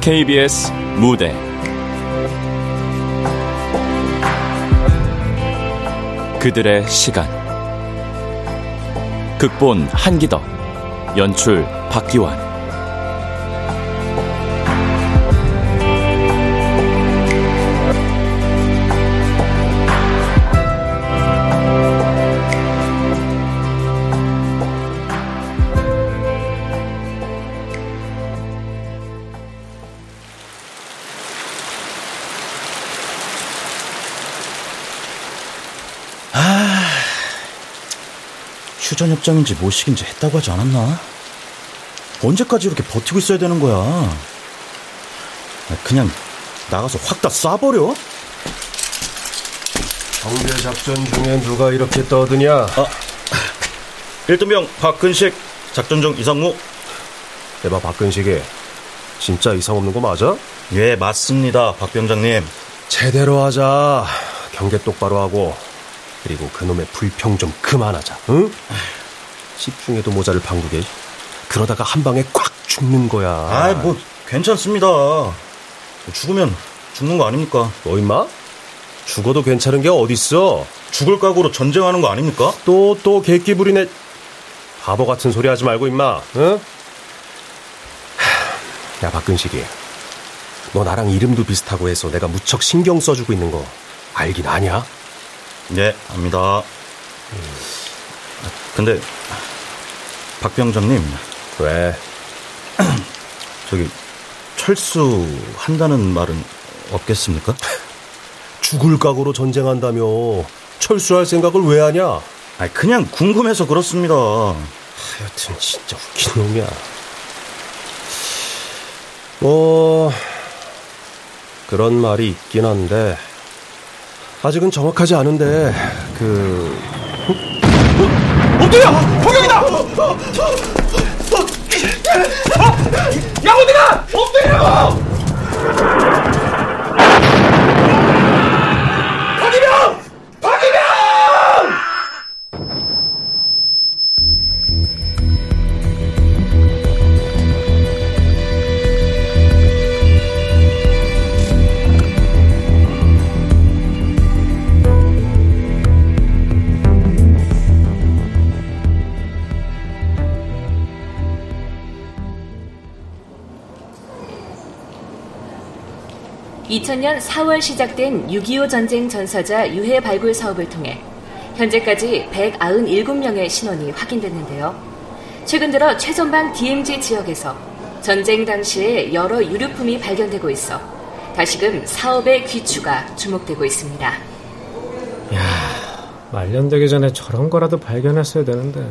KBS 무대. 그들의 시간. 극본 한기덕. 연출 박기환 휴전협정인지 뭐식인지 했다고 하지 않았나? 언제까지 이렇게 버티고 있어야 되는 거야? 그냥 나가서 확 다 쏴버려? 정배 작전 중에 누가 이렇게 떠드냐? 아, 1등병 박근식, 작전 중 이상무. 대봐 박근식이 진짜 이상 없는 거 맞아? 예, 맞습니다, 박 병장님. 제대로 하자. 경계 똑바로 하고 그리고 그놈의 불평 좀 그만하자. 응? 집중해도 모자를 방구게. 그러다가 한 방에 꽉 죽는 거야. 아, 뭐 괜찮습니다. 죽으면 죽는 거 아닙니까? 너 임마? 죽어도 괜찮은 게 어딨어? 죽을 각오로 전쟁하는 거 아닙니까? 또, 또, 개끼 부리네. 바보 같은 소리 하지 말고, 임마. 응? 야, 박근식이. 너 나랑 이름도 비슷하고 해서 내가 무척 신경 써주고 있는 거 알긴 아냐? 네, 압니다. 근데, 박 병장님. 왜? 저기, 철수한다는 말은 없겠습니까? 죽을 각오로 전쟁한다며 철수할 생각을 왜 하냐? 아니, 그냥 궁금해서 그렇습니다. 하여튼 진짜 웃긴 놈이야. 뭐 그런 말이 있긴 한데 아직은 정확하지 않은데 그 어? 엎드려! 포 야 어디가! 엎드리라고! 2000년 4월 시작된 6.25 전쟁 전사자 유해 발굴 사업을 통해 현재까지 197명의 신원이 확인됐는데요. 최근 들어 최전방 DMZ 지역에서 전쟁 당시에 여러 유류품이 발견되고 있어 다시금 사업의 귀추가 주목되고 있습니다. 야, 말년되기 전에 저런 거라도 발견했어야 되는데.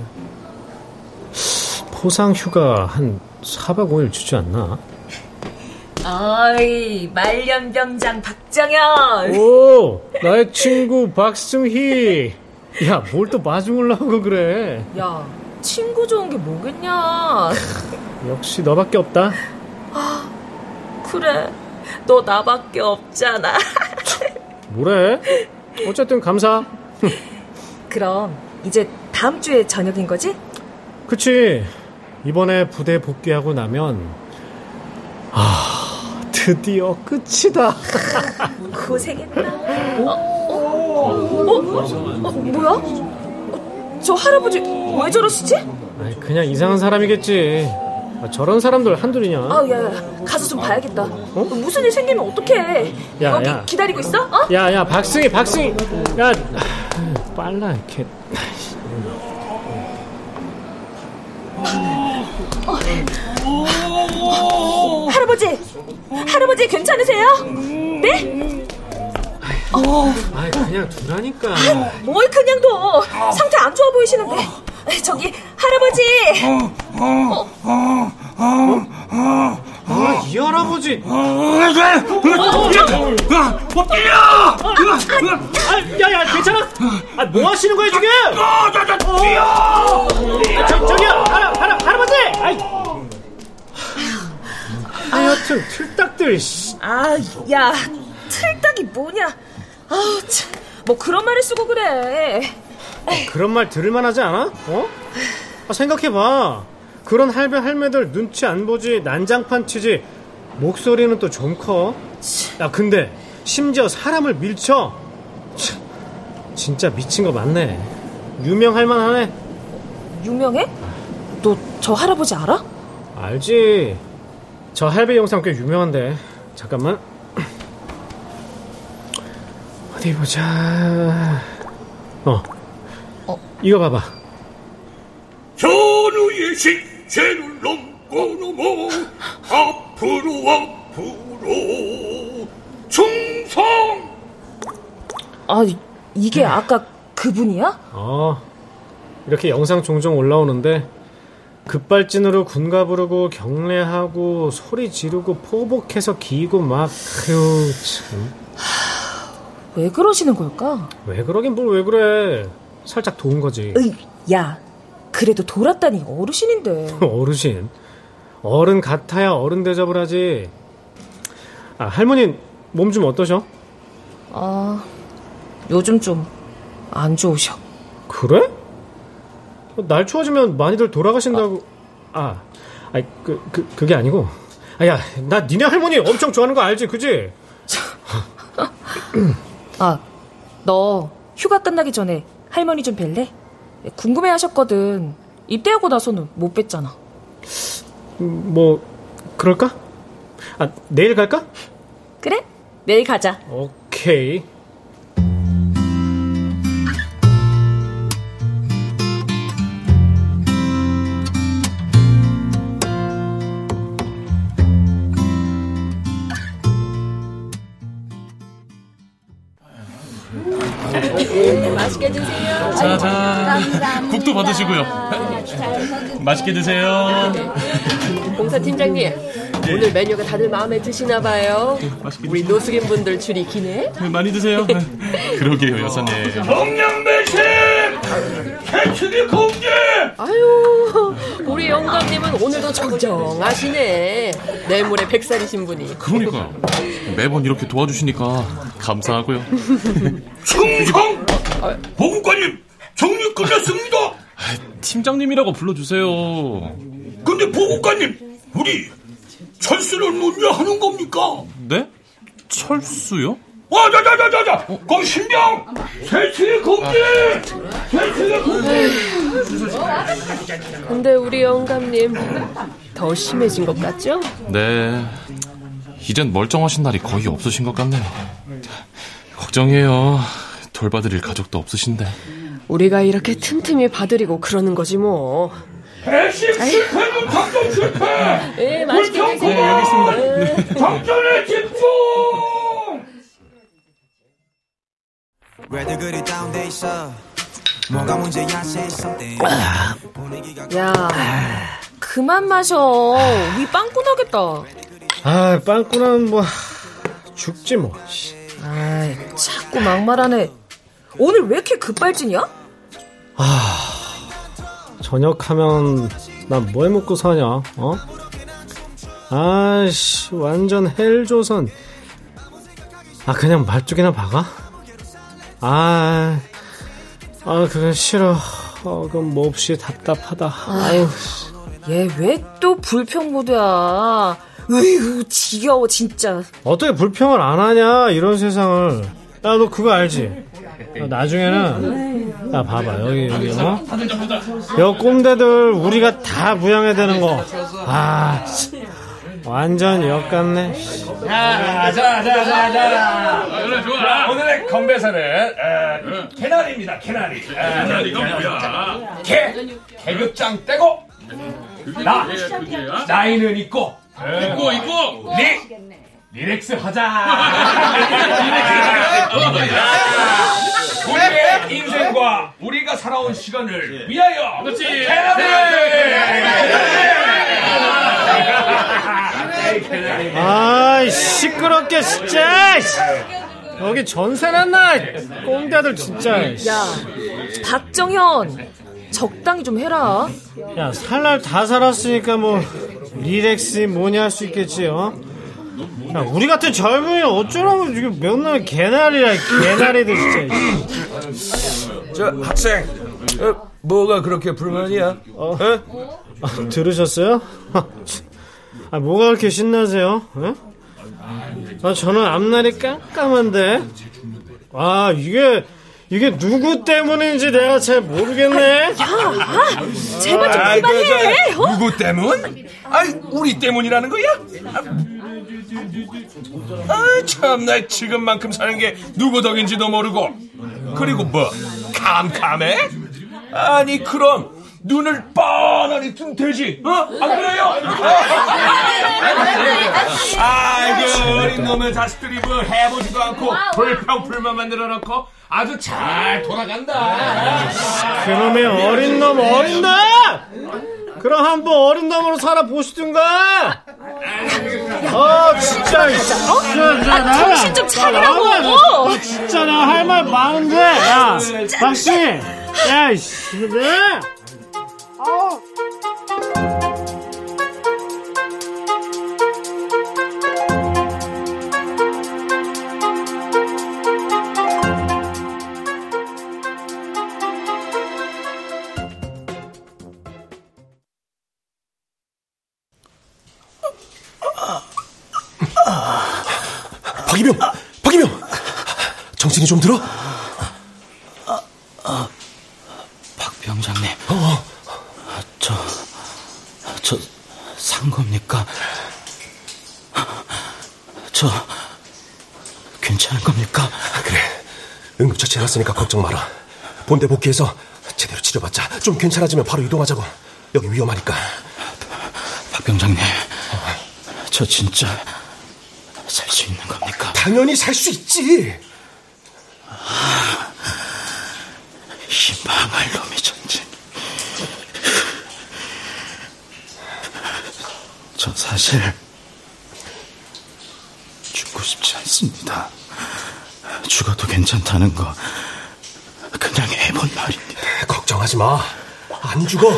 포상 휴가 한 4박 5일 주지 않나? 어이, 말년병장 박정현! 오, 나의 친구 박승희! 야, 뭘 또 마중을하고 그래? 야, 친구 좋은 게 뭐겠냐? 역시 너밖에 없다. 아, 그래. 너 나밖에 없잖아. 뭐래? 어쨌든 감사. 그럼 이제 다음 주에 저녁인 거지? 그치. 이번에 부대 복귀하고 나면 아, 드디어 끝이다. 고생했다. 어? 어? 어? 어? 뭐야? 저 할아버지 왜 저러시지? 아니, 그냥 이상한 사람이겠지. 아, 저런 사람들 한둘이냐? 아, 야, 야, 가서 좀 봐야겠다. 어? 무슨 일 생기면 어떡해? 야, 여기 야. 기다리고 있어? 어? 야, 야, 박승희, 박승희. 야, 빨라, 이렇게. 할아버지, 할아버지 괜찮으세요? 네? 아, 그냥 두라니까. 뭘 그냥 둬? 상태 안 좋아 보이시는데. 저기 할아버지. 아, 이 할아버지. 아, 야, 야, 괜찮아? 아, 뭐 하시는 거예요, 지금? 어, 저, 저기요, 할아, 할아버지! 아이. 하여튼, 틀딱들, 씨. 아, 야, 틀딱이 뭐냐? 아, 참, 뭐 그런 말을 쓰고 그래. 그런 말 들을만 하지 않아? 어? 아, 생각해봐. 그런 할배 할매들 눈치 안 보지, 난장판 치지. 목소리는 또 좀 커. 야, 근데 심지어 사람을 밀쳐. 참, 진짜 미친 거 맞네. 유명할 만하네. 유명해? 너 저 할아버지 알아? 알지. 저 할배 영상 꽤 유명한데. 잠깐만. 어디 보자. 어. 어. 이거 봐봐. 전우의 신세를 넘고 넘어 앞으로 앞으로 충성 아, 이게 아까 그분이야? 어. 이렇게 영상 종종 올라오는데 급발진으로 군가 부르고 경례하고 소리 지르고 포복해서 기고 막 아유 참. 왜 그러시는 걸까? 왜 그러긴 뭘 왜 그래. 살짝 도운 거지. 으이, 야, 그래도 돌았다니 어르신인데. 어르신. 어른 같아야 어른 대접을 하지. 아, 할머니 몸 좀 어떠셔? 아, 요즘 좀 안 좋으셔. 그래? 날 추워지면 많이들 돌아가신다고. 아, 아니, 그, 그, 그게 아니고. 아, 야, 나 니네 할머니 엄청 좋아하는 거 알지? 그지? 아, 너 휴가 끝나기 전에 할머니 좀 뵐래? 궁금해 하셨거든. 입대하고 나서는 못 뵀잖아. 음, 뭐, 그럴까? 아, 내일 갈까? 그래? 내일 가자. 오케이. 국도 받으시고요. 맛있게 드세요. 공사 팀장님, 오늘 메뉴가 다들 마음에 드시나 봐요. 우리. 노숙인 분들 줄이 기네. 많이 드세요. 그러게요, 여사님. 동양배신 개츠기 공개 아유, 우리 영감님은 오늘도 정정하시네. 내물에 백살이신 분이. 그러니까 매번 이렇게 도와주시니까 감사하고요. 충성 보국관님 정리 끝났습니다 팀장님이라고 불러주세요. 근데 보국관님 우리 철수를 문제 하는 겁니까? 네? 철수요? 와, 자 자 자 자자, 거기 신병, 새치기 공개, 새치기 공개. 근데 우리 영감님 더 심해진 것 같죠? 네. 이젠 멀쩡하신 날이 거의 없으신 것 같네요. 걱정이에요. 돌봐드릴 가족도 없으신데. 우리가 이렇게 틈틈이 봐드리고 그러는 거지 뭐. 배신 실패는 작전 실패. 예, 맛있게 드세요. 집중. 있어 뭐가 문제야 say something 야, 그만 마셔. 위 빵꾸 나겠다. 아, 빵꾸는 뭐, 죽지 뭐. 아이, 자꾸 막말하네. 오늘 왜 이렇게 급발진이야? 저녁하면 난뭐해 먹고 사냐, 어? 아씨, 완전 헬조선. 아, 그냥 말뚝이나 박아? 아, 아, 그건 싫어. 어, 그건 몹시 답답하다. 아유, 얘왜 또 불평 모드야? 으이구, 지겨워, 진짜. 어떻게 불평을 안 하냐, 이런 세상을. 야, 너 그거 알지? 어, 나중에는, 야, 봐봐, 여기, 여기, 어? 여 꼼대들 우리가 다 부양해야 되는 거. 아, 씨. 완전 역같네. 자, 자, 자, 자, 자. 자, 오늘의 건배사는 어, 개나리입니다. 개나리. 개나리가 뭐야? 개, 계급장 떼고 나, 나이는 있고 있고, 있고! 리, relax 하자. 우리의 인생과 우리가 살아온 시간을 위하여 그렇지. 개나리. 아이, 시끄럽게, 진짜! 씨. 여기 전세 났나? 꼼대들 진짜. 야, 박정현, 적당히 좀 해라. 야, 살날 다 살았으니까 뭐, 리렉스 뭐냐 할 수 있겠지, 어? 야, 우리 같은 젊은이 어쩌라고 지금 맨날 개나리라, 개나리들 진짜. 저 학생 어, 뭐가 그렇게 불만이야? 어? 아, 들으셨어요? 아, 뭐가 그렇게 신나세요? 에? 아, 저는 앞날이 깜깜한데. 아, 이게, 이게 누구 때문인지 내가 잘 모르겠네. 야, 아, 제발 좀 그, 그만해. 저, 어? 누구 때문? 아이, 우리 때문이라는 거야? 아, 참나 지금만큼 사는 게 누구 덕인지도 모르고. 그리고 뭐, 캄캄해? 아니, 그럼, 눈을 뻔하니 뜬 되지, 어? 안 그래요? 아이고, 어린 놈의 자식들이 뭐 해보지도 않고 불평불만 만들어 놓고 아주 잘 돌아간다. 그놈의 어린 놈, 어린 놈! 그럼 한번 어린 놈으로 살아보시든가! 아, 진짜. 어? 진짜, 아, 정신 좀 차리라고! 나 진짜 나 할 말 많은데! 야, 박씨! 야, 이씨, 네! 박이병! 박이병! 정신이 좀 들어? 박 병장님. 어. 저, 저, 산 겁니까? 저, 괜찮은 겁니까? 그래. 응급처치 해놨으니까 걱정 마라. 본대 복귀해서 제대로 치료받자. 좀 괜찮아지면 바로 이동하자고. 여기 위험하니까. 박 병장님. 저 진짜 살 수 있는 겁니까? 당연히 살 수 있지. 이 망할 놈의 전쟁. 저 사실 죽고 싶지 않습니다. 죽어도 괜찮다는 거 그냥 해본 말입니다. 걱정하지 마. 안 죽어.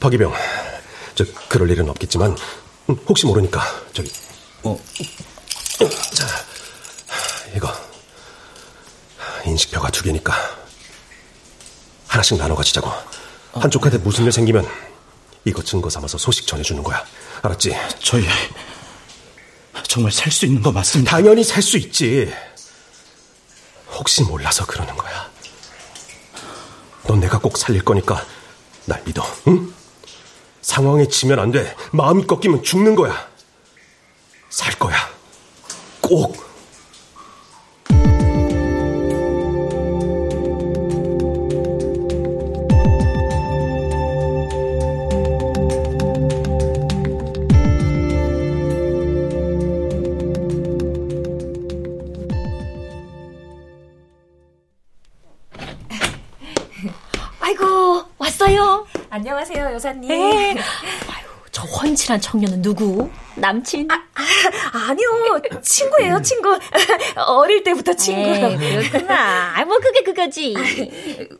박이병, 저 그럴 일은 없겠지만 음, 혹시 모르니까 저기 어, 자 이거 인식표가 두 개니까 하나씩 나눠 가지자고. 한쪽한테 무슨 일 생기면 이거 증거 삼아서 소식 전해주는 거야. 알았지? 저희 정말 살 수 있는 거 맞습니다. 당연히 살 수 있지. 혹시 몰라서 그러는 거야. 넌 내가 꼭 살릴 거니까 날 믿어, 응? 상황에 지면 안 돼. 마음이 꺾이면 죽는 거야. 살 거야. 꼭. 훤칠한 청년은 누구? 남친? 아, 아 니요, 친구예요, 친구. 어릴 때부터 친구. 에이, 그렇구나. 아, 뭐 그게 그거지.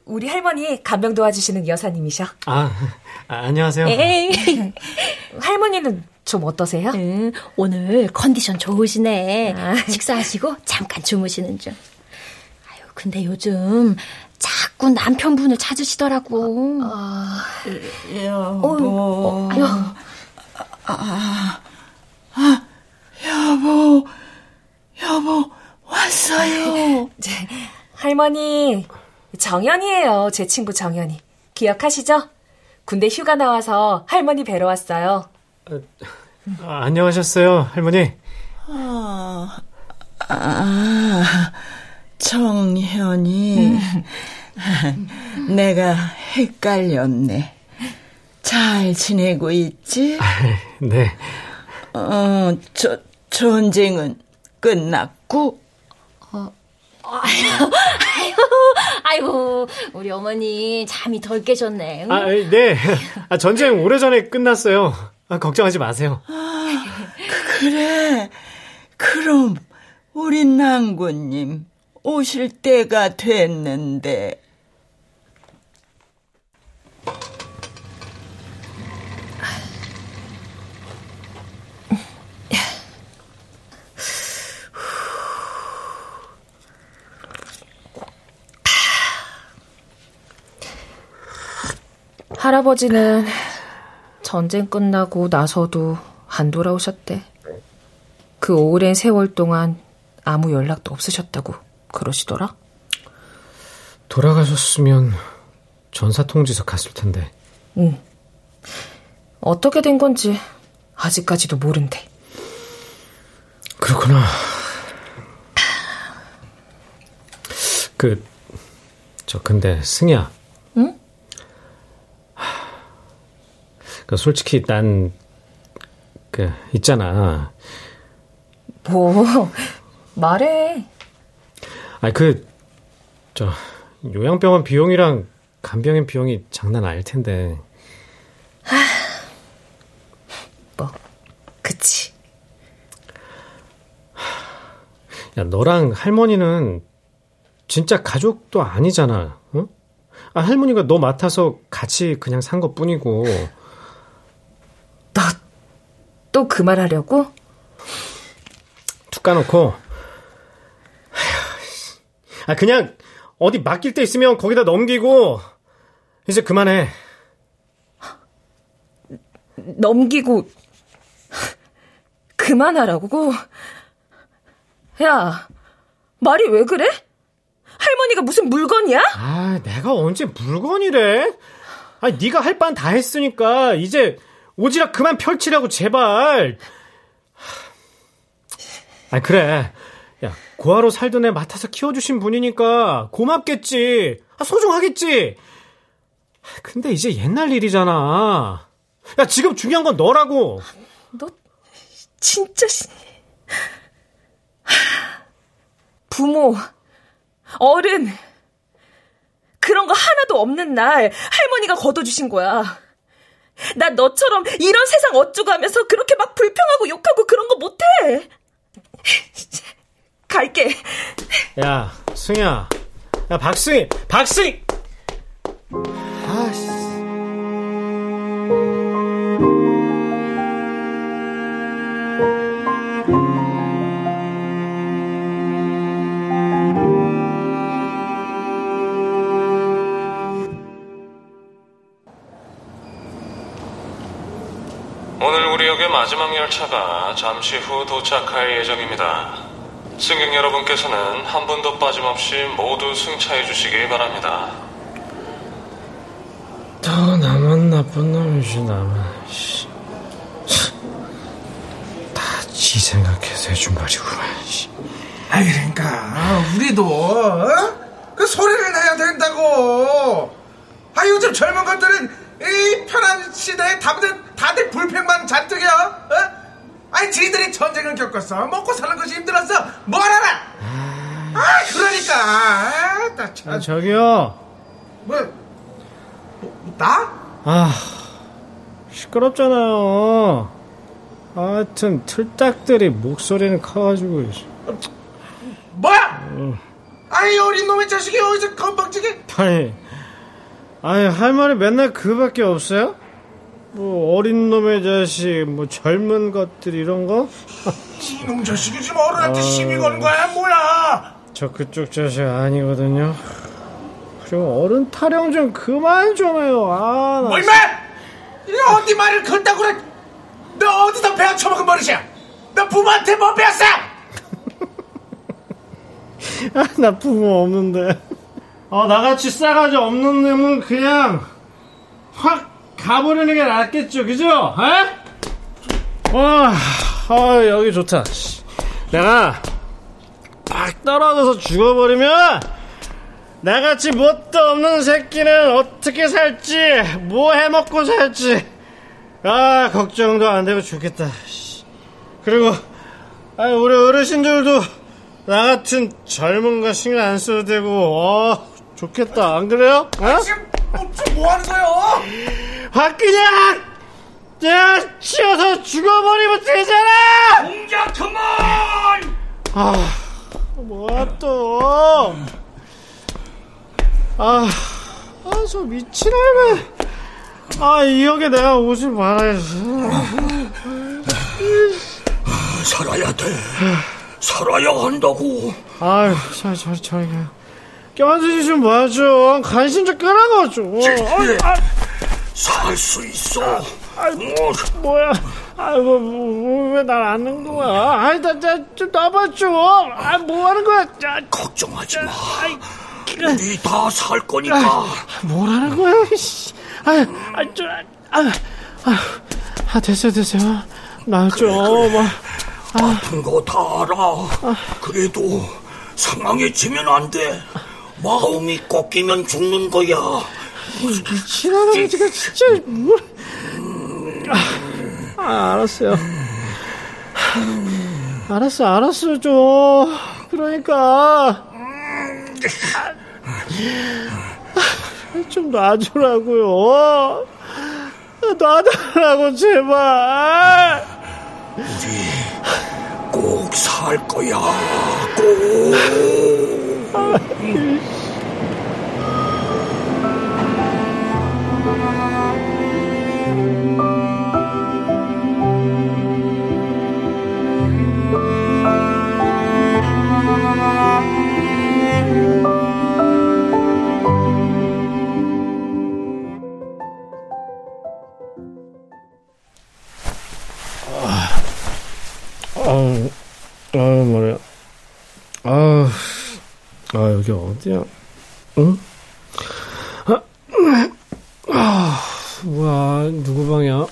우리 할머니 간병 도와주시는 여사님이셔. 아, 아, 안녕하세요. 에이. 할머니는 좀 어떠세요? 응, 오늘 컨디션 좋으시네. 식사하시고 잠깐 주무시는 중. 아유, 근데 요즘 자꾸 남편분을 찾으시더라고. 여보. 어, 아유. 아, 아, 여보, 여보, 왔어요. 네, 할머니, 정연이에요. 제 친구 정연이. 기억하시죠? 군대 휴가 나와서 할머니 뵈러 왔어요. 아, 안녕하셨어요, 할머니. 아, 아 정현이. 내가 헷갈렸네. 잘 지내고 있지? 네. 어, 저, 전쟁은 끝났고? 어, 아유, 아유, 아이고, 우리 어머니 잠이 덜 깨셨네. 응? 아, 네. 아, 전쟁 오래전에 끝났어요. 아, 걱정하지 마세요. 아, 그래. 그럼, 우리 낭구님, 오실 때가 됐는데. 할아버지는 전쟁 끝나고 나서도 안 돌아오셨대. 그 오랜 세월 동안 아무 연락도 없으셨다고 그러시더라? 돌아가셨으면 전사 통지서 갔을 텐데. 응. 어떻게 된 건지 아직까지도 모른대. 그렇구나. 그, 저, 근데, 승희야. 응? 그, 솔직히 난, 그, 있잖아. 뭐, 말해. 아니, 그, 저, 요양병원 비용이랑 간병인 비용이 장난 아닐 텐데. 뭐, 그치. 야, 너랑 할머니는 진짜 가족도 아니잖아. 응? 아, 할머니가 너 맡아서 같이 그냥 산 것 뿐이고. 너 또 그 말 하려고? 툭 까놓고. 아, 그냥 어디 맡길 데 있으면 거기다 넘기고 이제 그만해. 넘기고 그만하라고? 야, 말이 왜 그래? 할머니가 무슨 물건이야? 아, 내가 언제 물건이래? 아, 네가 할 반 다 했으니까 이제 오지랖 그만 펼치라고 제발. 아, 그래. 야, 고아로 살던 애 맡아서 키워주신 분이니까 고맙겠지. 아, 소중하겠지. 근데 이제 옛날 일이잖아. 야, 지금 중요한 건 너라고. 너 진짜 부모, 어른 그런 거 하나도 없는 날 할머니가 걷어주신 거야. 나 너처럼 이런 세상 어쩌고 하면서 그렇게 막 불평하고 욕하고 그런 거 못해. 갈게. 야, 승희야. 야, 박승희! 박승희! 아씨. 마지막 열차가 잠시 후 도착할 예정입니다. 승객 여러분께서는 한 분도 빠짐없이 모두 승차해 주시기 바랍니다. 더 나만 나쁜 놈이지 나만 다지 생각해서 해준 말이구만 아 그러니까 우리도 어? 그 소리를 내야 된다고 아 요즘 젊은 것들은 이 편한 시대에 다들, 다들 불평만 잔뜩이야 어? 아니 지들이 전쟁을 겪었어. 먹고 사는 것이 힘들어서 뭘 알아. 아 그러니까. 아, 나 참. 아, 저기요. 뭐, 뭐 나? 아 시끄럽잖아요. 하여튼 틀딱들이 목소리는 커가지고. 뭐야? 어. 아니 어린 놈의 자식이 어디서 건방지게? 아니 아니 할 말이 맨날 그밖에 없어요? 뭐 어린 놈의 자식 뭐 젊은 것들 이런 거? 이놈 자식이 지금 어른한테 아. 시비 거는 거야 뭐야 저 그쪽 자식 아니거든요 그리고 어른 타령 좀 그만 좀 해요 아, 나 뭐 임마 이거 어디 말을 건다고 그래 너 어디서 배워 처먹은 버릇이야 너 부모한테 뭐 배웠어 아, 나 부모 없는데. 어, 나같이 싸가지 없는 놈은 그냥 확 가버리는 게 낫겠죠, 그죠? 에? 와, 아, 여기 좋다. 씨. 내가 팍 떨어져서 죽어버리면 나같이 뭣도 없는 새끼는 어떻게 살지, 뭐 해먹고 살지, 아, 걱정도 안 되고 좋겠다. 씨. 그리고, 아, 우리 어르신들도 나 같은 젊은 거 신경 안 써도 되고, 어, 좋겠다. 안 그래요? 어? 지금 뭐 하는 거예요? 확 그냥! 야, 치어서 죽어버리면 되잖아! 공작 그만! 아, 뭐야 또. 아, 아, 저 미친 할매. 아, 이 역에 내가 오질 말아야지. 살아야 돼. 살아야 한다고. 아유, 저, 저, 저리 가요. 껴안으시 좀 봐줘. 관심 좀 끌어가줘. 지- 아유, 아, 살수 있어. 아이고, 뭐야? 아이고, 왜날 안는 거야? 아이, 나, 나, 좀 놔봐, 좀. 아, 뭐 하는 거야? 자, 걱정하지 마. 우리 다 살 거니까. 아, 뭐라는 거야, 씨. 아, 아, 좀, 아, 아, 아, 됐어, 됐어. 나 좀, 아. 아픈 거 다 알아. 그래도 상황해지면 안 돼. 마음이 꺾이면 죽는 거야. 미친놈아, 지금 진짜, 뭘. 아, 아, 알았어요. 알았어, 알았어, 좀. 그러니까. 좀 놔주라고요. 놔달라고, 제발. 우리 꼭 살 거야, 꼭. 아, 머리야. 아, 아, 여기 어디야? 응? 아, 아, 뭐야, 누구 방이야?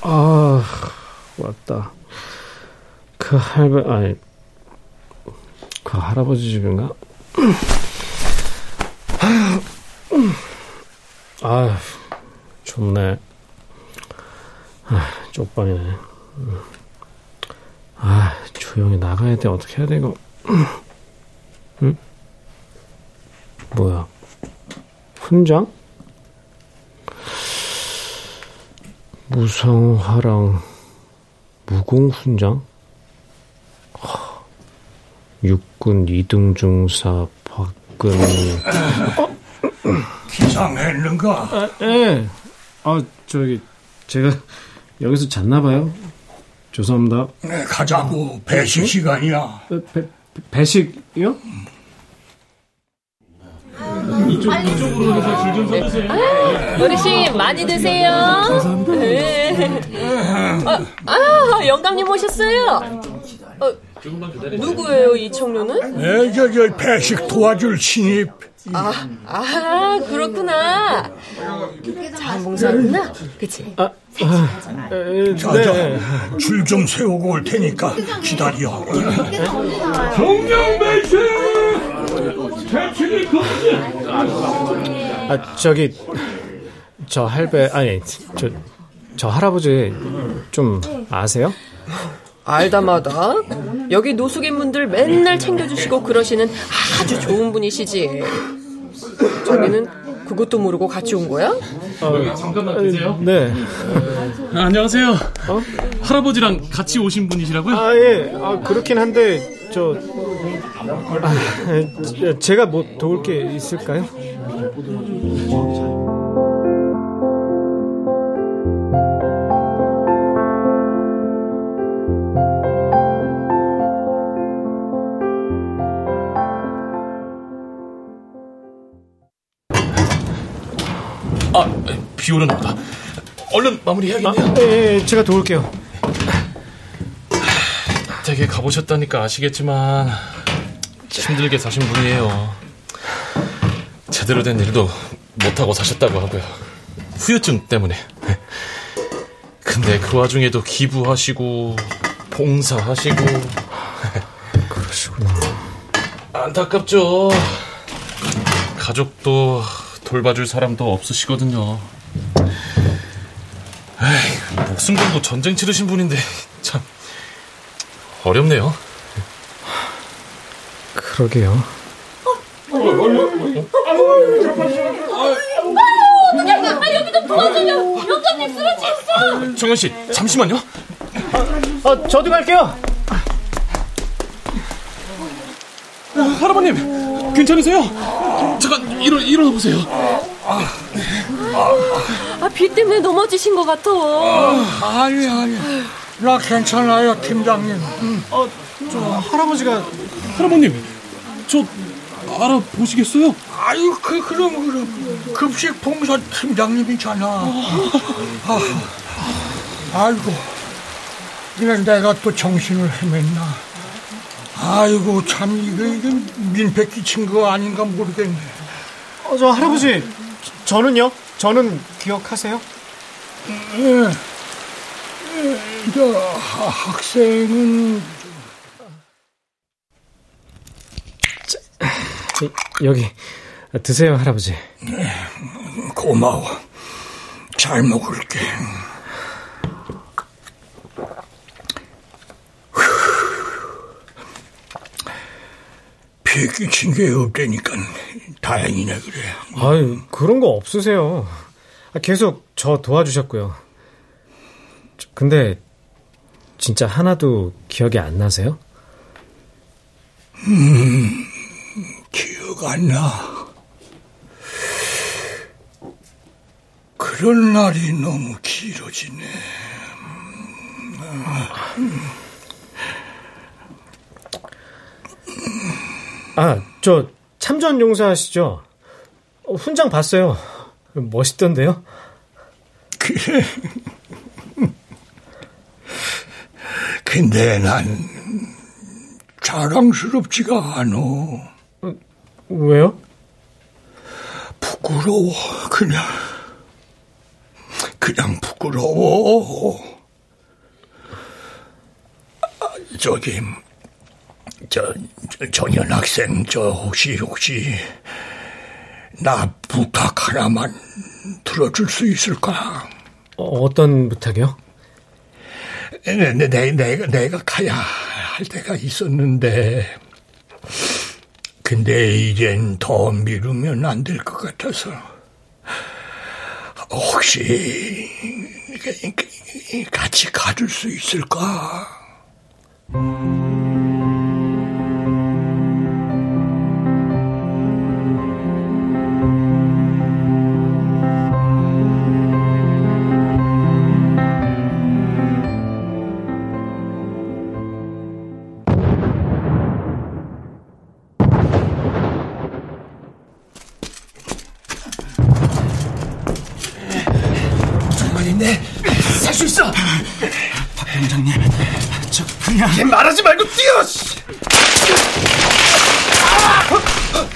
아, 왔다. 그 할배, 아니, 그 할아버지 집인가? 아, 좋네. 아, 쪽방이네. 아, 조용히 나가야 돼. 어떻게 해야 돼, 이거. 응? 뭐야? 훈장? 무성화랑 무공훈장? 육군 2등 중사 박근희. 어? 기상했는가? 아, 예. 아, 저기, 제가 여기서 잤나봐요. 죄송합니다. 네, 가자고. 배식 시간이야. 배, 배 식이요? 이쪽, 이쪽으로 해서 줄좀 서주세요. 아, 어르신, 많이 드세요. 감사합니다. 네. 아, 아, 영감님 오셨어요. 어, 누구예요, 이 청년은? 네, 저, 저, 배식 도와줄 신입. 아, 아, 그렇구나. 자원봉사구나. 그치? 아, 아, 자, 네. 저, 줄좀 세우고 올 테니까 기다려. 정령 배치! 배치기 금지! 아, 저기, 저 할배, 아니, 저, 저 할아버지 좀 아세요? 알다마다 여기 노숙인분들 맨날 챙겨주시고 그러시는 아주 좋은 분이시지. 자기는 그것도 모르고 같이 온 거야? 여기 잠깐만 계세요. 네. 아, 안녕하세요. 할아버지랑 같이 오신 분이시라고요? 아, 예. 아, 그렇긴 한데, 저, 아, 에, 제가 뭐 도울 게 있을까요? 아, 비 오는 보다. 얼른 마무리해야겠네요. 아, 예, 예, 제가 도울게요. 댁에 가보셨다니까 아시겠지만 힘들게 사신 분이에요. 제대로 된 일도 못하고 사셨다고 하고요. 후유증 때문에. 근데 그 와중에도 기부하시고 봉사하시고 그러시구나. 안타깝죠. 가족도 돌봐줄 사람도 없으시거든요. 에이, 목숨 걸고 전쟁 치르신 분인데 참 어렵네요. 그러게요. 어떡해! 아, 여기 좀 도와줘요! 영감님 쓰러지셨어! 정현 씨, 잠시만요. 어, 저도 갈게요. 할아버님, 괜찮으세요? 잠깐 일어 일어나 보세요. 아, 비 때문에 넘어지신 것 같아. 아니, 아니. 나 괜찮아요, 팀장님. 어, 저 할아버지가 할아버님, 저 알아보시겠어요? 아유, 그, 그럼, 그럼. 급식 봉사 팀장님이잖아. 아, 아이고. 그냥 내가 또 정신을 헤맸나. 아이고, 참, 이거, 이거 민폐 끼친 거 아닌가 모르겠네. 어, 저 할아버지, 저는요? 저는 기억하세요? 예. 예, 저, 학생은. 여기 드세요, 할아버지. 네, 고마워. 잘 먹을게. 피 끼친 게 없다니까 다행이네 그래. 아유 그런 거 없으세요. 아, 계속 저 도와주셨고요. 근데 진짜 하나도 기억이 안 나세요? 음, 기억 안 나. 그런 날이 너무 길어지네. 아, 저 참전 용사하시죠? 어, 훈장 봤어요. 멋있던데요? 그래. 근데 난 자랑스럽지가 않아. 어, 왜요? 부끄러워, 그냥. 그냥 부끄러워. 아, 저기, 저, 저, 정연 학생, 저, 혹시, 혹시, 나 부탁 하나만 들어줄 수 있을까? 어, 떤 부탁이요? 내, 내, 내, 내가, 내가 가야 할 때가 있었는데, 근데 이젠 더 미루면 안 될 것 같아서, 혹시, 같이 가줄 수 있을까? 박 병장님, 저 그냥 걔 말하지 말고 뛰어.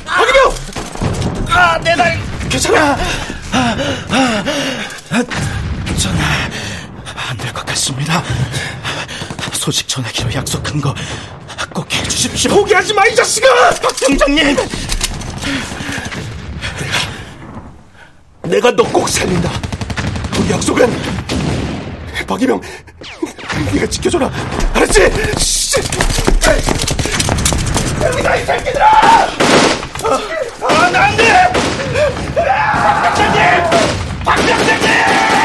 박이병! 아, 내 다리 괜찮아. 아, 아, 아, 저는 안될 것 같습니다. 소식 전하기로 약속한 거 꼭 해주십시오. 포기하지 마, 이 자식아! 박 병장님! 내가 너 꼭 살린다. 우리 약속은 박이병, 네가 지켜줘라. 알았지? 여기다 이 새끼들아! 아, 나안 돼! 박 병장님! 박 병장님!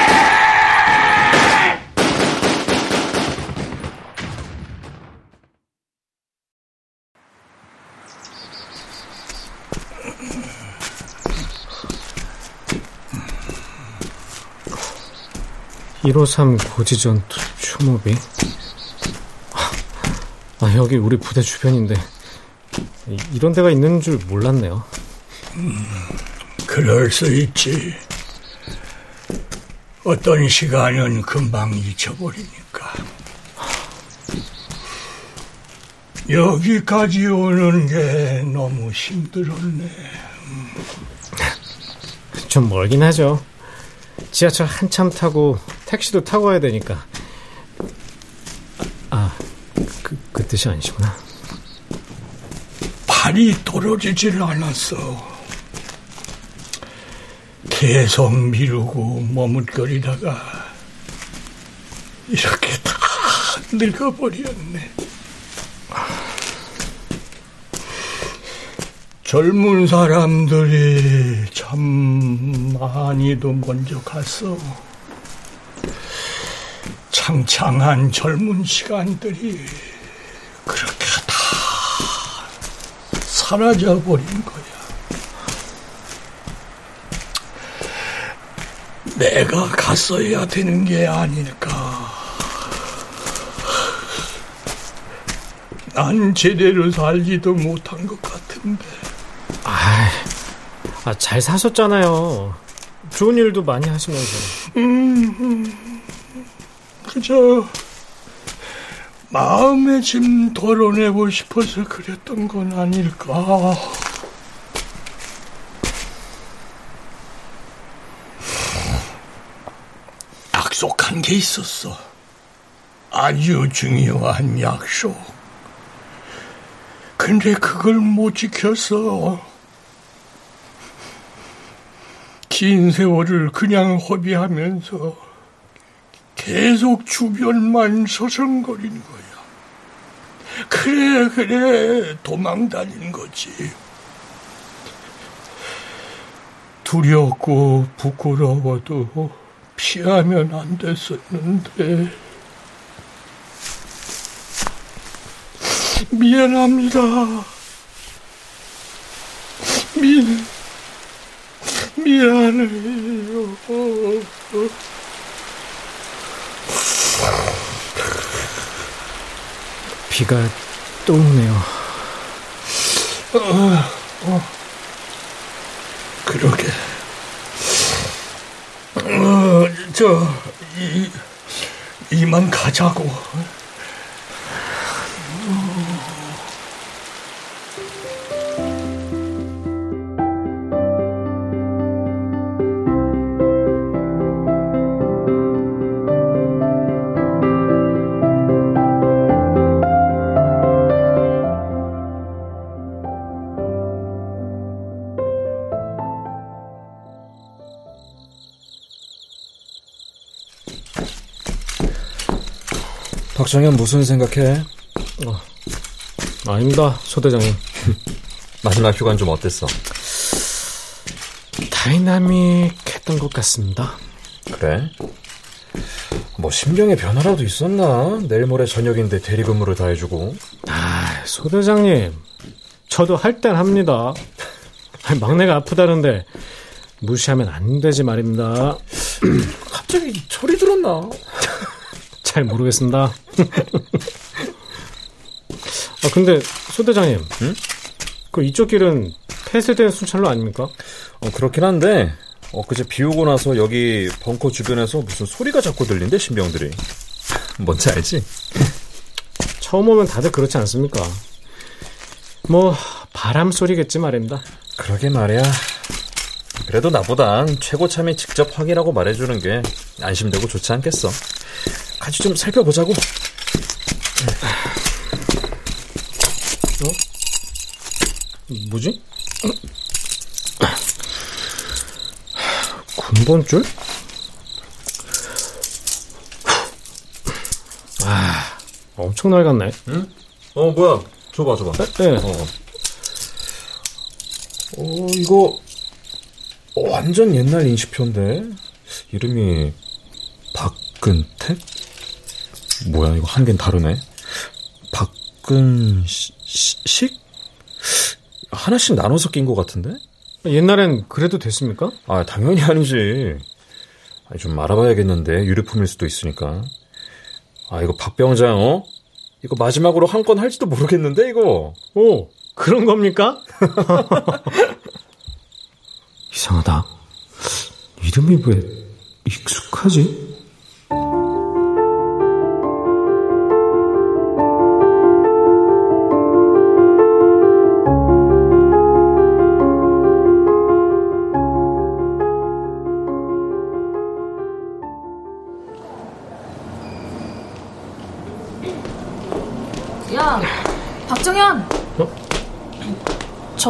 (153) 고지전투 추모비? 아 여기 우리 부대 주변인데 이런 데가 있는 줄 몰랐네요. 음, 그럴 수 있지. 어떤 시간은 금방 잊혀버리니까. 여기까지 오는 게 너무 힘들었네. 좀 멀긴 하죠. 지하철 한참 타고 택시도 타고 와야 되니까. 아, 그, 그 뜻이 아니시구나. 발이 떨어지질 않았어. 계속 미루고 머뭇거리다가 이렇게 다 늙어버렸네. 젊은 사람들이 참 많이도 먼저 갔어. 창창한 젊은 시간들이 그렇게 다 사라져버린 거야. 내가 갔어야 되는 게 아닐까. 난 제대로 살지도 못한 것 같은데. 아, 아, 잘 사셨잖아요. 좋은 일도 많이 하시면서. 음, 음, 그저 마음의 짐 덜어내고 싶어서 그랬던 건 아닐까. 약속한 게 있었어. 아주 중요한 약속. 근데 그걸 못 지켰어. 긴 세월을 그냥 허비하면서 계속 주변만 서성거린 거야. 그래, 그래, 도망 다닌 거지. 두렵고 부끄러워도 피하면 안 됐었는데. 미안합니다. 미, 미안해요. 비가 또 오네요. 어, 어. 그러게. 어, 저, 이, 이만 가자고. 박정현 무슨 생각해? 어, 아닙니다, 소 대장님. 마지막 휴가는 좀 어땠어? 다이나믹했던 것 같습니다. 그래? 뭐 심경의 변화라도 있었나? 내일 모레 저녁인데 대리근무를 다 해주고. 아, 소 대장님. 저도 할 땐 합니다. 막내가 아프다는데 무시하면 안 되지 말입니다. 갑자기 철이 들었나? 잘 모르겠습니다. 아, 근데 소 대장님. 응? 그 이쪽 길은 폐쇄된 순찰로 아닙니까? 어, 그렇긴 한데 엊그제 비 오고 나서 여기 벙커 주변에서 무슨 소리가 자꾸 들린대 신병들이. 뭔지 알지? 처음 오면 다들 그렇지 않습니까? 뭐 바람 소리겠지 말입니다. 그러게 말이야. 그래도 나보단 최고참이 직접 확인하고 말해주는 게 안심되고 좋지 않겠어. 같이 좀 살펴보자고. 어? 뭐지? 군번 줄? 아, 엄청 낡았네. 응? 어, 뭐야? 줘봐, 줘봐. 네. 어. 어, 이거 어, 완전 옛날 인식표인데 이름이 박근택? 뭐야 이거 한 개는 다르네. 박근식? 하나씩 나눠서 낀 것 같은데? 옛날엔 그래도 됐습니까? 아 당연히 아니지. 아니, 좀 알아봐야겠는데 유류품일 수도 있으니까. 아 이거 박병장 어? 이거 마지막으로 한 건 할지도 모르겠는데 이거. 오 그런 겁니까? 이상하다. 이름이 왜 익숙하지?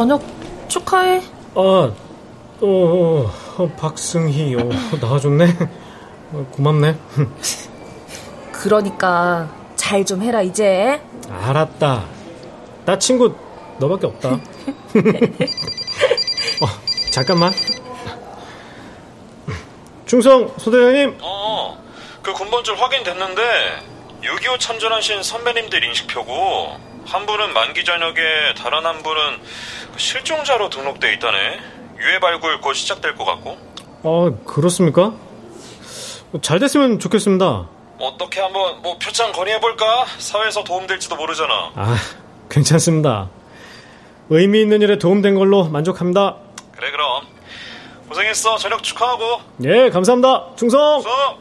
저녁 축하해. 아, 어, 어, 어 박승희, 어, 나와줬네. 어, 고맙네. 그러니까 잘 좀 해라 이제. 알았다. 나 친구 너밖에 없다. 어, 잠깐만. 충성 소대장님. 어, 그 군번줄 확인됐는데 6.25 참전하신 선배님들 인식표고 한 분은 만기 전역에 다른 한 분은 실종자로 등록돼 있다네. 유해 발굴 곧 시작될 것 같고. 아 그렇습니까? 잘 됐으면 좋겠습니다. 어떻게 한번 뭐 표창 건의해 볼까? 사회에서 도움될지도 모르잖아. 아 괜찮습니다. 의미 있는 일에 도움된 걸로 만족합니다. 그래 그럼 고생했어 저녁 축하하고 예, 감사합니다. 충성! 서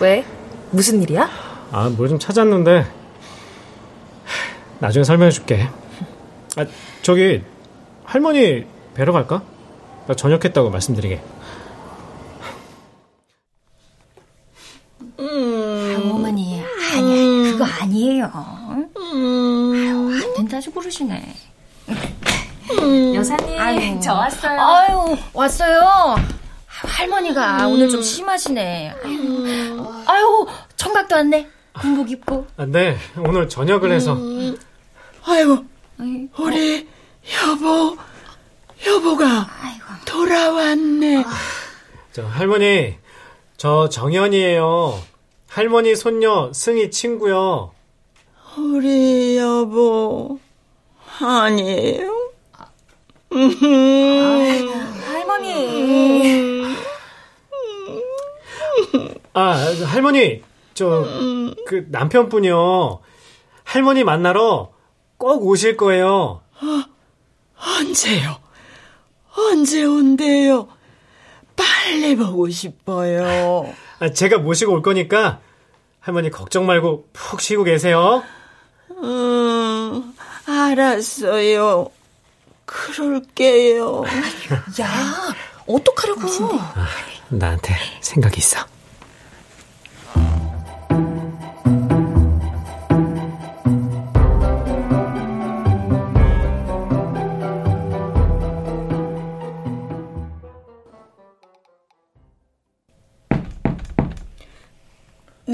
왜? 무슨 일이야? 아, 뭘 좀 찾았는데 나중에 설명해 줄게. 아, 저기 할머니 뵈러 갈까? 나 저녁했다고 말씀드리게. 아유, 어머니, 아니, 그거 아니에요. 아유, 안 된다고 그러시네. 여사님, 아유. 저 왔어요. 아유, 왔어요. 아유, 할머니가 오늘 좀 심하시네. 아유, 아유, 청각도 왔네. 군복 입고. 아, 네, 오늘 저녁을 해서. 아이고, 우리 여보, 여보가 돌아왔네. 저 할머니, 저 정현이에요. 할머니 손녀 승희 친구요. 우리 여보, 아니에요? 할머니. 아, 할머니, 저, 그 남편분이요. 할머니 만나러 꼭 오실 거예요. 언제요? 언제 온대요? 빨리 보고 싶어요. 아, 제가 모시고 올 거니까 할머니 걱정 말고 푹 쉬고 계세요. 음, 알았어요. 그럴게요. 야, 어떡하려고. 나한테 생각이 있어.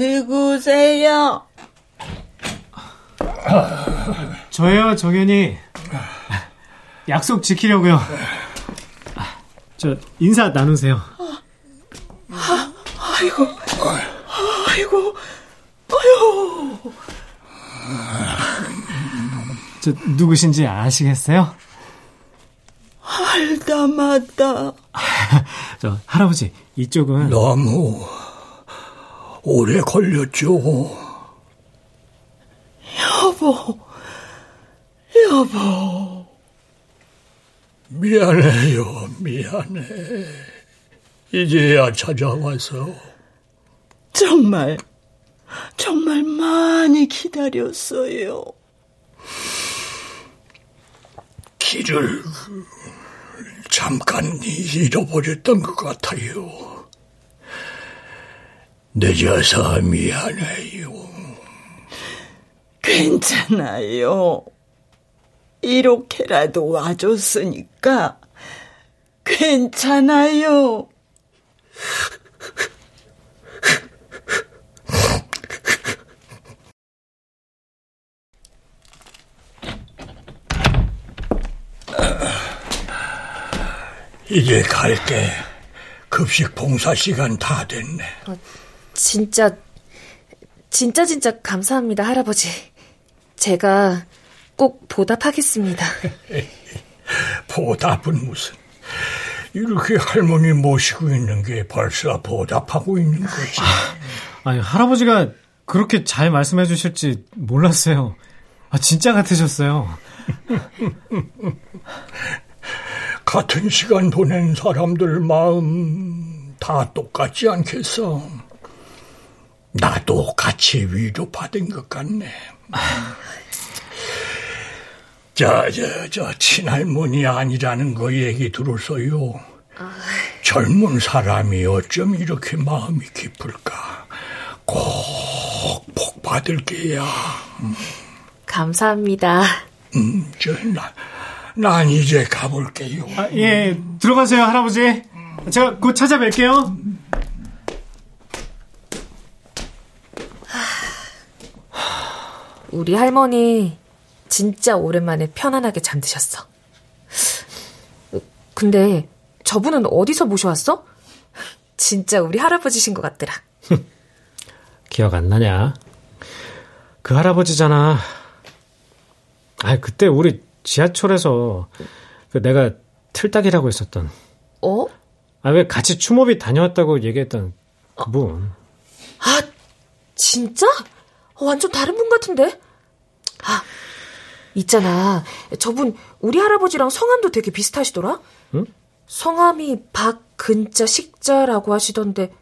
누구세요? 저요, 정현이. 약속 지키려고요. 저 인사 나누세요. 아, 아이고, 아이고, 아유. 저 누구신지 아시겠어요? 알다 맞다. 저 할아버지 이쪽은 너무 오래 걸렸죠. 여보, 여보. 미안해요, 미안해. 이제야 찾아와서. 정말, 정말 많이 기다렸어요. 길을 잠깐 잃어버렸던 것 같아요. 늦어서 미안해요. 괜찮아요. 이렇게라도 와줬으니까 괜찮아요. 이제 갈게. 급식 봉사 시간 다 됐네. 어, 진짜, 진짜 진짜 감사합니다, 할아버지. 제가 꼭 보답하겠습니다. 보답은 무슨. 이렇게 할머니 모시고 있는 게 벌써 보답하고 있는 거지. 아니, 할아버지가 그렇게 잘 말씀해 주실지 몰랐어요. 아, 진짜 같으셨어요. 같은 시간 보낸 사람들 마음 다 똑같지 않겠어? 나도 같이 위로받은 것 같네. 저, 저, 저, 친할머니 아니라는 거 얘기 들었어요. 젊은 사람이 어쩜 이렇게 마음이 깊을까? 꼭 복 받을 게야. 음, 감사합니다. 음, 저, 나, 난 이제 가볼게요. 아, 예, 들어가세요, 할아버지. 제가 곧 찾아뵐게요. 우리 할머니 진짜 오랜만에 편안하게 잠드셨어. 근데 저분은 어디서 모셔왔어? 진짜 우리 할아버지신 것 같더라. 기억 안 나냐? 그 할아버지잖아. 아, 그때 우리 지하철에서 그 내가 틀딱이라고 했었던. 어? 아, 왜 같이 추모비 다녀왔다고 얘기했던 그분. 아, 진짜? 완전 다른 분 같은데? 아, 있잖아. 저분 우리 할아버지랑 성함도 되게 비슷하시더라. 응? 성함이 박근자 식자라고 하시던데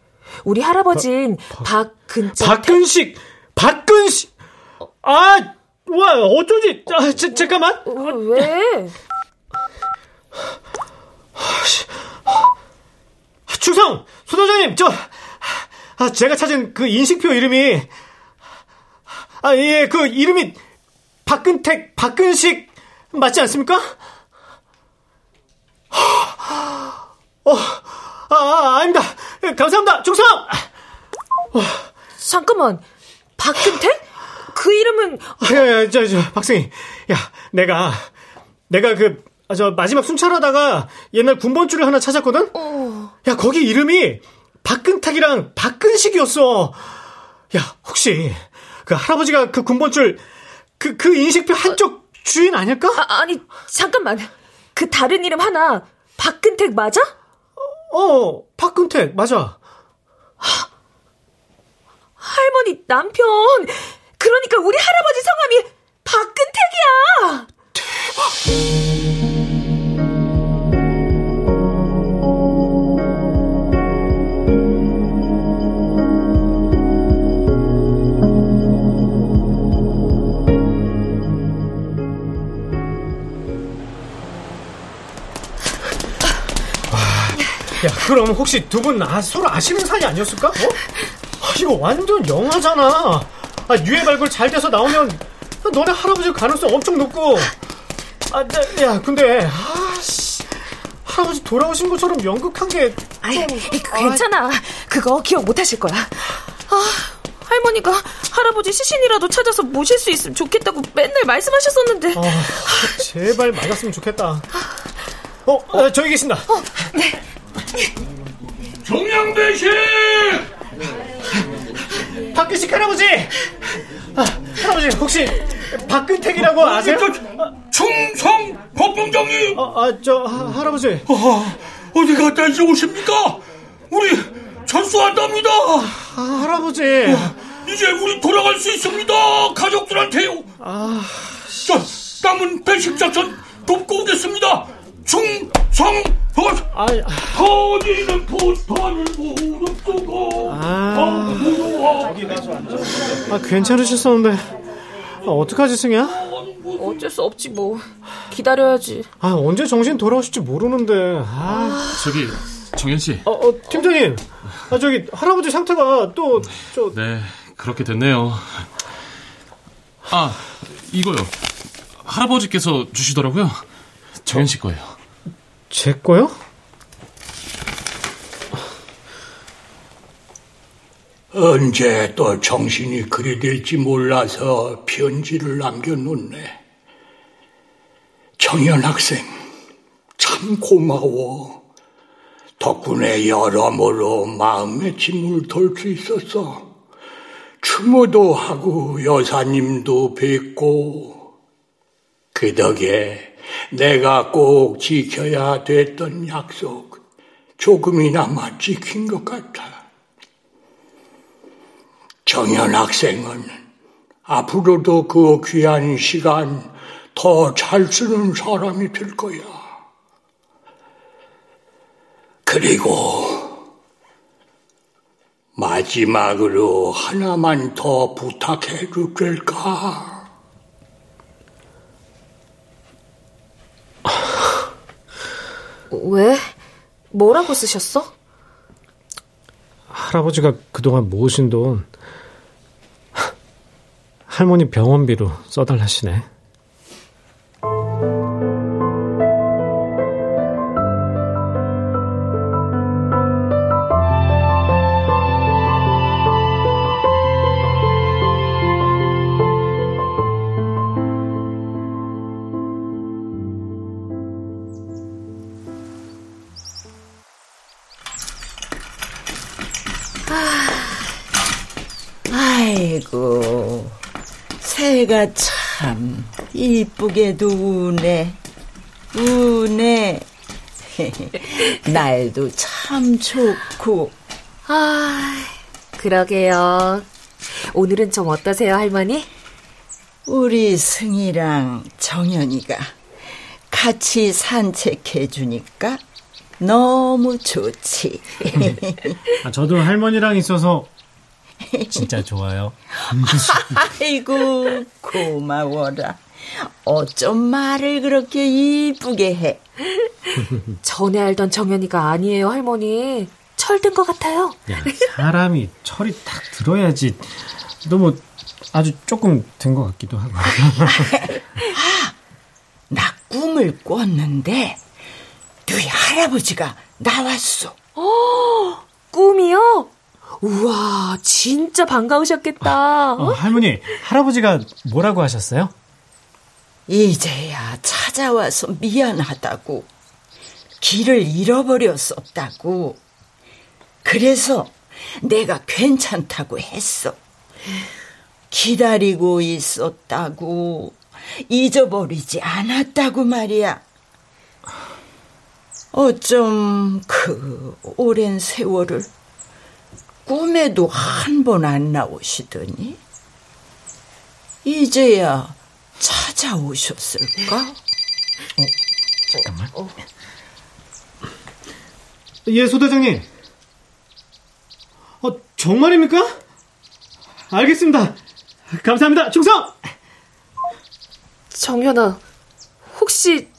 우리 할아버진 박근자 박근식 박근식 아, 와 어쩌지? 아, 자, 잠깐만. 왜? 충성 소장님 저 아, 제가 찾은 그 인식표 이름이 아 예 그 이름이 박근택 박근식 맞지 않습니까? 어, 아, 아 아닙니다. 감사합니다. 충성. 어, 잠깐만 박근택? 그 이름은 야, 저, 저, 박승희. 야, 내가, 내가 그, 아, 저, 마지막 순찰하다가 옛날 군번줄을 하나 찾았거든? 어. 야, 거기 이름이 박근탁이랑 박근식이었어. 야, 혹시, 그 할아버지가 그 군번줄, 그, 그 인식표 한쪽 주인 아닐까? 아, 아니, 잠깐만. 그 다른 이름 하나, 박근택 맞아? 어, 박근택, 맞아. 하, 할머니 남편, 그러니까 우리 할아버지 성함이 박근택이야! 대박! 야, 그럼 혹시 두 분 아, 서로 아시는 사이 아니었을까? 어? 아, 이거 완전 영화잖아. 아, 유해 발굴 잘 돼서 나오면 너네 할아버지 가능성 엄청 높고. 아, 네, 야, 근데 아, 씨. 할아버지 돌아오신 것처럼 연극한 게. 아이, 괜찮아. 그거 기억 못 하실 거야. 아, 할머니가 할아버지 시신이라도 찾아서 모실 수 있으면 좋겠다고 맨날 말씀하셨었는데. 어, 제발 맞았으면 좋겠다. 어, 어, 저기 계신다. 어, 네. 정양대식! 박근식 할아버지! 아, 할아버지, 혹시 박근택이라고 아세요? 충성 법봉장님! 아, 아, 저, 하, 할아버지. 어, 어디 갔다 이제 오십니까? 우리 전수한답니다! 아, 할아버지. 어, 이제 우리 돌아갈 수 있습니다! 가족들한테요! 아, 자, 남은 배식작전 돕고 오겠습니다! 충성 아, 터지는 포탄을 무릎 쏘고 아, 아 괜찮으셨었는데. 아, 어떡하지 승희야? 어쩔 수 없지 뭐. 기다려야지. 아 언제 정신 돌아오실지 모르는데. 아. 저기 정현 씨. 어, 어, 팀장님. 아 저기 할아버지 상태가 또 저... 네 그렇게 됐네요. 아 이거요. 할아버지께서 주시더라고요. 정현 씨 거예요 제 거요? 언제 또 정신이 그리 될지 몰라서 편지를 남겨놓네. 정연 학생, 참 고마워. 덕분에 여러모로 마음의 짐을 덜 수 있었어. 추모도 하고 여사님도 뵙고 그 덕에 내가 꼭 지켜야 됐던 약속 조금이나마 지킨 것 같아. 정현 학생은 앞으로도 그 귀한 시간 더 잘 쓰는 사람이 될 거야. 그리고 마지막으로 하나만 더 부탁해도 될까? 왜? 뭐라고 쓰셨어? 할아버지가 그동안 모으신 돈 할머니 병원비로 써달라시네. 새가 참 이쁘게도 우네, 우네. 날도 참 좋고. 아, 그러게요. 오늘은 좀 어떠세요, 할머니? 우리 승이랑 정연이가 같이 산책해 주니까 너무 좋지. 아, 저도 할머니랑 있어서 진짜 좋아요. 아이고 고마워라. 어쩜 말을 그렇게 이쁘게 해. 전에 알던 정연이가 아니에요, 할머니. 철든 것 같아요. 야, 사람이 철이 딱 들어야지. 너무 아주 조금 된것 같기도 하고. 아, 나 꿈을 꿨는데 너희 할아버지가 나왔어. 어, 꿈이요? 우와, 진짜 반가우셨겠다. 어, 할머니, 할아버지가 뭐라고 하셨어요? 이제야 찾아와서 미안하다고. 길을 잃어버렸었다고. 그래서 내가 괜찮다고 했어. 기다리고 있었다고. 잊어버리지 않았다고 말이야. 어쩜 그 오랜 세월을 꿈에도 한 번 안 나오시더니 이제야 찾아오셨을까? 어, 잠깐만. 어. 예, 소대장님. 어, 정말입니까? 알겠습니다. 감사합니다. 충성! 정현아, 혹시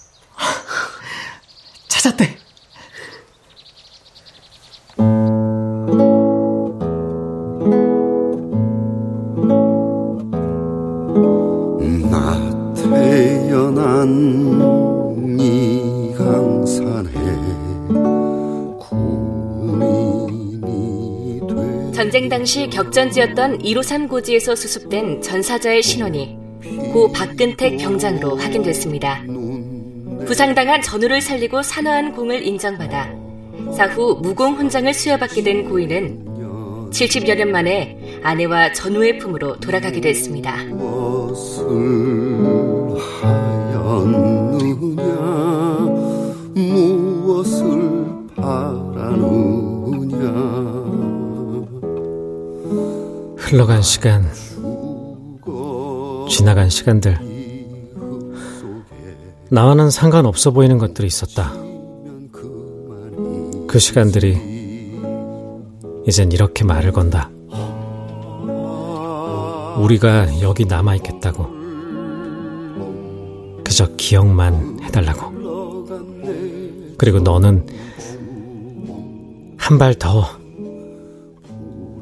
당시 격전지였던 153 고지에서 수습된 전사자의 신원이 고 박근택 병장으로 확인됐습니다. 부상당한 전우를 살리고 산화한 공을 인정받아 사후 무공 훈장을 수여받게 된 고인은 70여 년 만에 아내와 전우의 품으로 됐습니다. 무엇을 하였느냐 무엇을 바 흘러간 시간 지나간 시간들 나와는 상관없어 보이는 것들이 있었다. 그 시간들이 이젠 이렇게 말을 건다. 우리가 여기 남아있겠다고. 그저 기억만 해달라고. 그리고 너는 한 발 더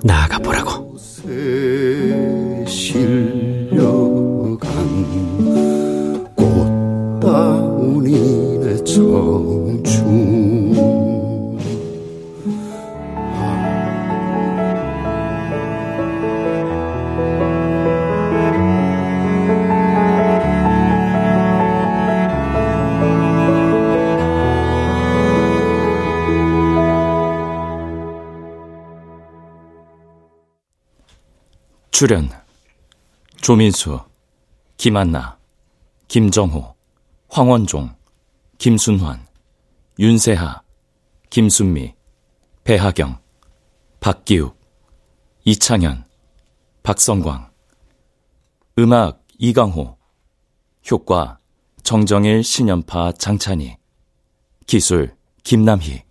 나아가 보라고. 실려간 꽃다운이 내청 출연 조민수, 김한나, 김정호, 황원종, 김순환, 윤세하, 김순미, 배하경, 박기욱, 이창현, 박성광 음악 이강호 효과 정정일 신연파 장찬희 기술 김남희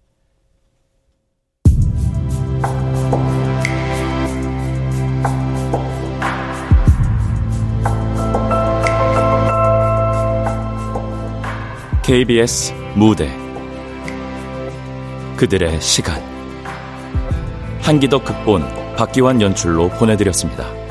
KBS 무대 그들의 시간 한기덕 극본 박기환 연출로 보내드렸습니다.